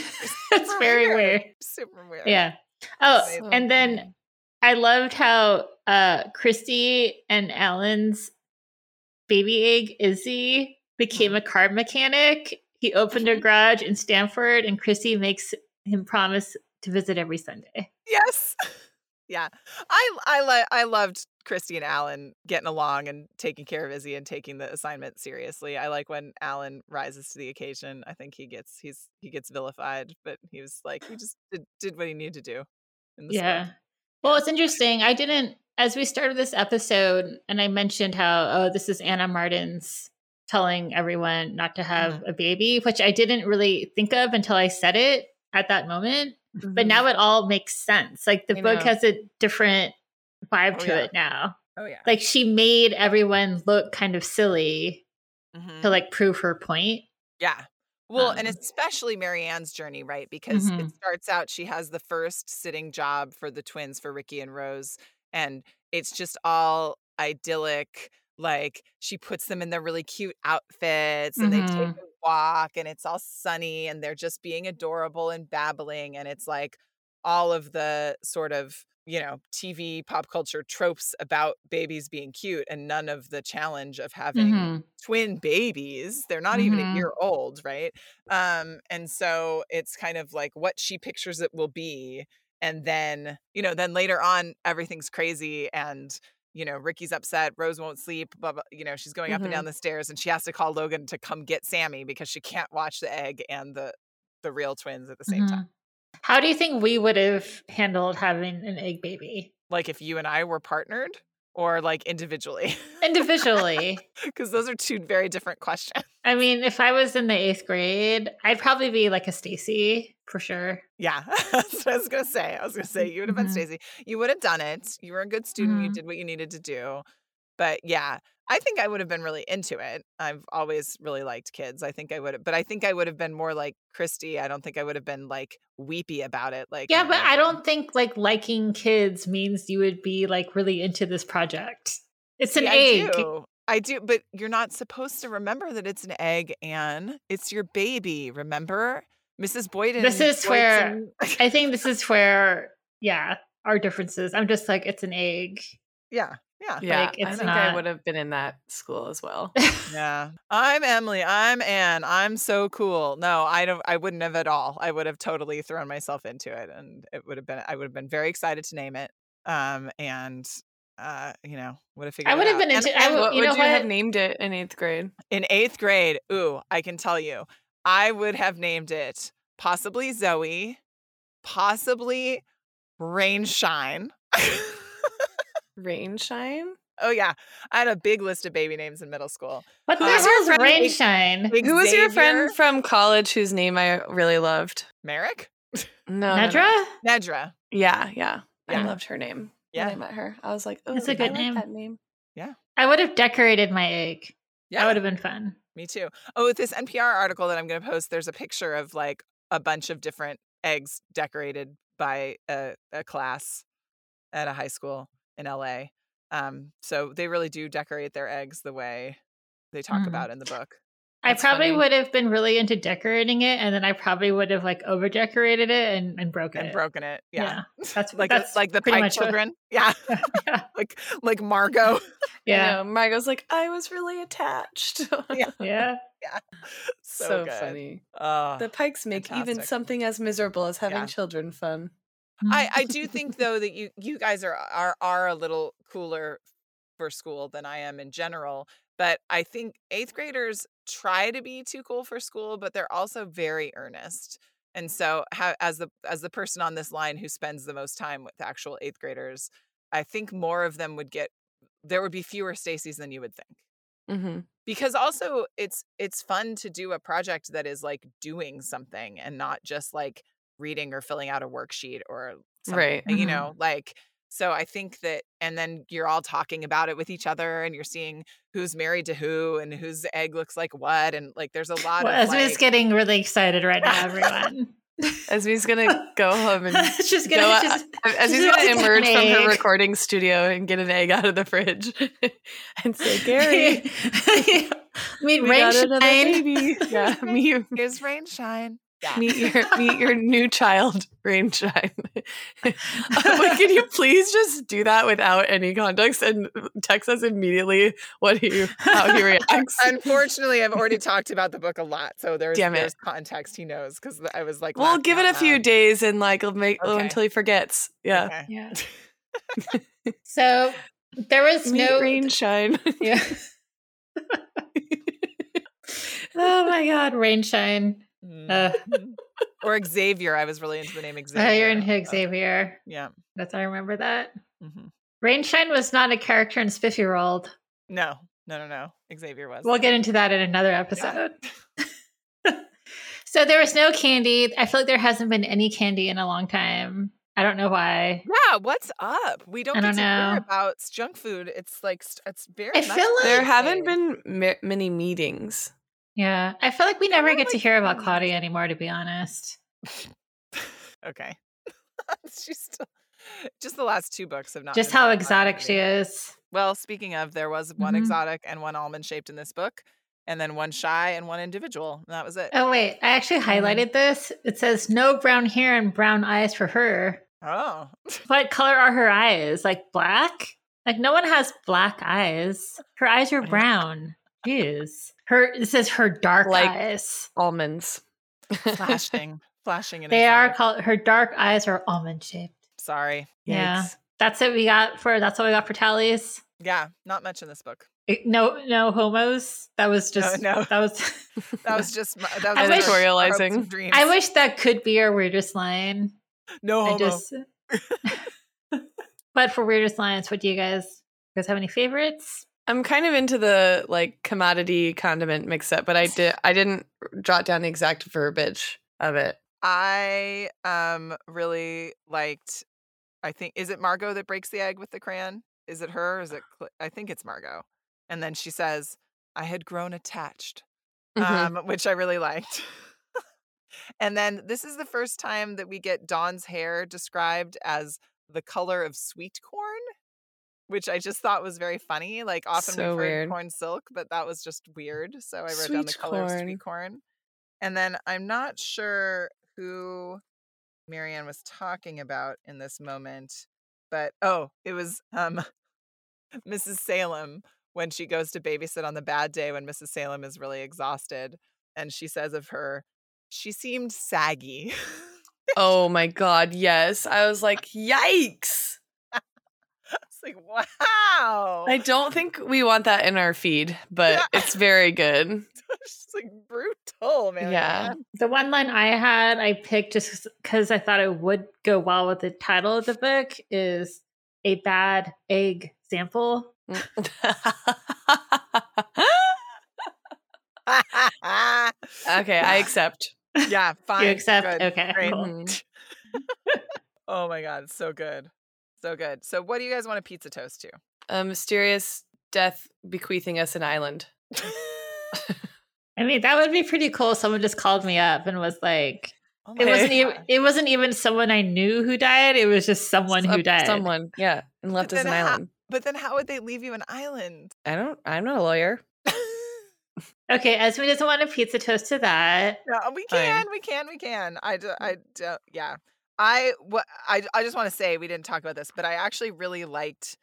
it's very weird. weird. super weird. Yeah. Oh, Amazing. and then I loved how uh Kristy and Alan's baby egg Izzy became a car mechanic. He opened a garage in Stamford, and Kristy makes him promise to visit every Sunday. Yes. Yeah. I I li- I loved Kristy and Alan getting along and taking care of Izzy and taking the assignment seriously. I like when Alan rises to the occasion. I think he gets he's he gets vilified, but he was like he just did, did what he needed to do. In the Yeah. Well, it's interesting. I didn't, as we started this episode, and I mentioned how, oh, this is Ann M. Martin's telling everyone not to have mm-hmm. a baby, which I didn't really think of until I said it at that moment. But now it all makes sense. Like the I book know. has a different vibe Oh, to yeah. it now. Oh yeah. Like she made everyone look kind of silly Mhm. to like prove her point. Yeah. Well, and Um, especially Mary Anne's journey, right? Because it Mhm. starts out she has the first sitting job for the twins for Ricky and Rose, and it's just all idyllic. Like she puts them in their really cute outfits and they take Mhm. Walk and it's all sunny and they're just being adorable and babbling. And it's like all of the sort of, you know, TV pop culture tropes about babies being cute and none of the challenge of having Mhm. twin babies they're not even a Mhm. year old right um and so it's kind of like what she pictures it will be and then you know then later on everything's crazy and you know ricky's upset rose won't sleep blah, blah you know she's going up and down the stairs and she has to call logan to come get sammy because she can't watch the egg and the the real twins at the same time. Mhm. How do you think we would have handled having an egg baby? Like if you and i were partnered or like individually individually? because those are two very different questions I mean, if I was in the eighth grade, I'd probably be like a Stacey for sure. Yeah, that's what I was gonna say. I was gonna say you would have been Mhm. Stacey. You would have done it. You were a good student. You Mhm. did what you needed to do. but yeah, I think I would have been really into it. I've always really liked kids. I think I would have, but I think I would have been more like Kristy. I don't think I would have been like weepy about it. Like, Yeah, but I don't think like liking kids means you would be like really into this project. It's an I egg. do. I do, but you're not supposed to remember that it's an egg, Anne. It's your baby. Remember, Mrs. Boyden. This is where I think this is where, yeah, our differences. I'm just like, it's an egg. yeah, yeah, Yeah, Like, I think I would have been in that school as well. yeah. I'm Emily. I'm Anne. I'm so cool. No, I don't. I wouldn't have at all. I would have totally thrown myself into it, and it would have been. I would have been very excited to name it. Um, and uh, you know, would have figured. I would have been out. And- I would- what you would know you have named it in eighth grade? in eighth grade. Ooh, I can tell you, I would have named it possibly Zoe, possibly Rainshine. Rainshine? oh yeah, I had a big list of baby names in middle school. What the Uh, hell is friend- Rainshine? Who was your friend from college whose name I really loved? Merrick? No. no, no. Nedra? Nedra. Yeah, yeah. I loved her name. Yeah. When I met her. I was like, oh, That's a good like name. that name. I would have decorated my egg. Yeah. That would have been fun. Me too. Oh, with this NPR article that I'm going to post, there's a picture of like a bunch of different eggs decorated by a, a class at a high school in LA. Um, so they really do decorate their eggs the way they talk Mhm. about in the book. I probably funny. would have been really into decorating it, and then I probably would have like over decorated it and, and broken And it. broken it. Yeah. That's like that's like the Pike much what- children. Yeah. yeah. like like Margo. Yeah. I know. Margo's like, I was really attached. Yeah. Yeah. so funny. Uh, The Pikes make even something as miserable as having Yeah. children fun. I, I do think though that you you guys are are are a little cooler for school than I am in general. But I think eighth graders try to be too cool for school, but they're also very earnest. And so, how, as the as the person on this line who spends the most time with actual eighth graders, I think more of them would get. There would be fewer Staceys than you would think Mm-hmm. because also it's it's fun to do a project that is like doing something and not just like reading or filling out a worksheet or something, Right. Uh, you Mhm. know like so i think that and then you're all talking about it with each other and you're seeing who's married to who and whose egg looks like what and like there's a lot Well, of Esme's like, getting really excited right now, everyone. Esme's gonna go home and she's go gonna out- just Esme's she's gonna uh, uh, emerge from her recording studio and get an egg out of the fridge and say, Gary, meet another Rainshine. baby. Yeah, meet, is rain shine yeah meet your meet your new child, Rainshine. Wait, can you please just do that without any context and text us immediately what he how he reacts? unfortunately i've already talked about the book a lot so there's Damn it. there's context he knows because i was like We'll give it out a few loud. days and like it'll make oh, Okay. until he forgets. Yeah. Okay. Yeah. So there was Meet no Rainshine. Yeah. oh my god, Rainshine. Uh. Mhm. or Xavier. I was really into the name Xavier. Oh, you're into Xavier. Yeah. That's I remember that. mhm. Rainshine was not a character in Spiffy World. No, no, no, no. Xavier was. We'll get into that in another episode. so there was no candy. I feel like there hasn't been any candy in a long time. I don't know why. yeah. What's up? We don't I get don't to hear know. about junk food. It's like it's very. I feel like- there haven't been mi- many meetings. Yeah, I feel like we never get to hear about. Claudia anymore. To be honest, okay. She's still. Just the last two books have not. just how exotic she is. Well, speaking of, there was one Mhm. exotic and one almond shaped in this book, and then one shy and one individual. And that was it. Oh wait, I actually highlighted this. It says no brown hair and brown eyes for her. Oh. What color are her eyes? Like black? Like no one has black eyes. Her eyes are brown. Jeez. Her it says her dark Like- eyes. Almonds. flashing, flashing in. They are eye. called her dark eyes are almond shaped. Sorry. Yeah. Yikes. That's what we got for that's what we got for tallies. Yeah, not much in this book. Eh, No no homos. That was just no. that was That was just my- that was I my wish- Editorializing. I wish that could be our weirdest line. no I homo. just But for weirdest lines, what do you guys you guys have any favorites? I'm kind of into the like commodity condiment mix up, but I did I didn't jot down the exact verbiage of it. I um really liked. I think is it Margo that breaks the egg with the crayon? is it her? Is it? Cl- I think it's Margo. And then she says, "I had grown attached," Mhm. um, which I really liked. and then this is the first time that we get Dawn's hair described as the color of sweet corn, which I just thought was very funny. Like often So we've heard corn silk, but that was just weird. So I wrote down the Sweet color of sweet corn. And then I'm not sure who Mary Anne was talking about in this moment, but oh, it was um Mrs. Salem when she goes to babysit on the bad day when Mrs. Salem is really exhausted. And she says of her, she seemed saggy. oh my god, yes. I was like, yikes. It's like, wow. I don't think we want that in our feed, but Yeah. it's very good. It's like brutal, man. Yeah. The one line I had, I picked just because I thought it would go well with the title of the book is a bad egg sample. okay, I accept. yeah, fine. You accept? good, Okay, great. cool. Mhm. Oh my god, so good. So good. So what do you guys want a pizza toast to? A mysterious death bequeathing us an island. I mean, that would be pretty cool. Someone just called me up and was like, Oh it wasn't even it wasn't even someone I knew who died. It was just someone who died. Someone, yeah, and left us an how- island. But then how would they leave you an island? I don't. I'm not a lawyer. Okay, Esme doesn't want a pizza toast to that. No, we Fine. can, we can, we can. I, d- I, mm. d- yeah. I, what, I, I just want to say we didn't talk about this, but I actually really liked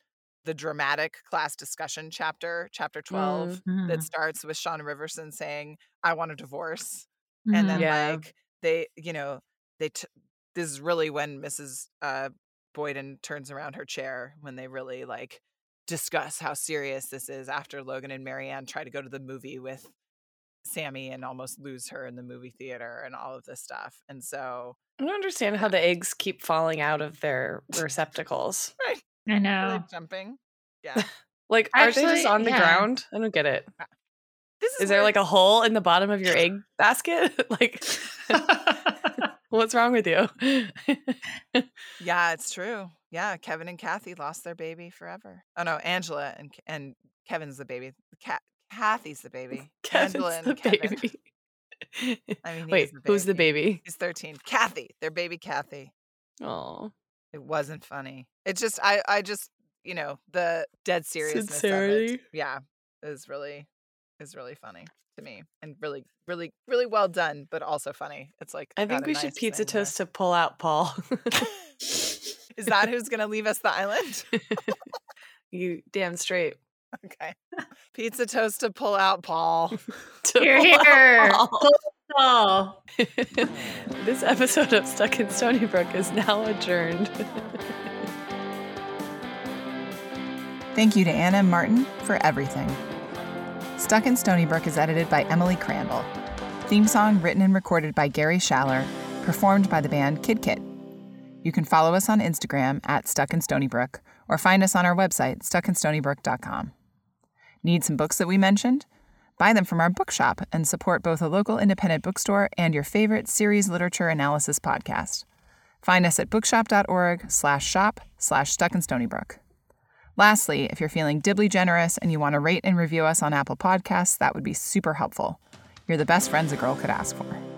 the dramatic class discussion chapter, chapter 12, Mm. that starts with Shawna Riverson saying, I want a divorce. And then. Yeah. like, they, you know, they, t- this is really when Mrs. Uh, Boyden turns around her chair when they really, like, discuss how serious this is after Logan and Mary Anne try to go to the movie with Sammy and almost lose her in the movie theater and all of this stuff. And so, I don't understand how the eggs keep falling out of their receptacles. I are know. they jumping? Yeah. Like, are they just on the yeah. ground? I don't get it. Uh, this is, Is there like a hole in the bottom of your egg basket? like, what's wrong with you? Yeah, it's true. Yeah, Kevin and Kathy lost their baby forever. Oh no, Angela and and Kevin's the baby. Cat Kathy's the baby. Kevin's the Kevin. baby. I mean, Wait, the who's the baby. He's 13. Kathy, their baby Kathy. Oh, It wasn't funny. It just I I just, you know, the dead seriousness of it. Yeah, is really is really funny to me and really really really well done, but also funny. It's like I think we should pizza there. toast to pull out Paul. Is that who's going to leave us the island? you damn straight. Okay. Pizza toast to pull out Paul. To Here, pull out here. Paul. Oh, this episode of Stuck in Stoneybrook is now adjourned. Thank you to Ann M. Martin for everything. Stuck in Stoneybrook is edited by Emily Crandall. Theme song written and recorded by Gary Schaller, performed by the band Kid Kit. You can follow us on Instagram at Stuck in Stoneybrook or find us on our website, stuckinstonybrook.com. Need some books that we mentioned? Buy them from our bookshop and support both a local independent bookstore and your favorite series literature analysis podcast. Find us at bookshop.org slash shop slash stuck in Stoneybrook. Lastly, if you're feeling dibly generous and you want to rate and review us on Apple Podcasts, that would be super helpful. You're the best friends a girl could ask for.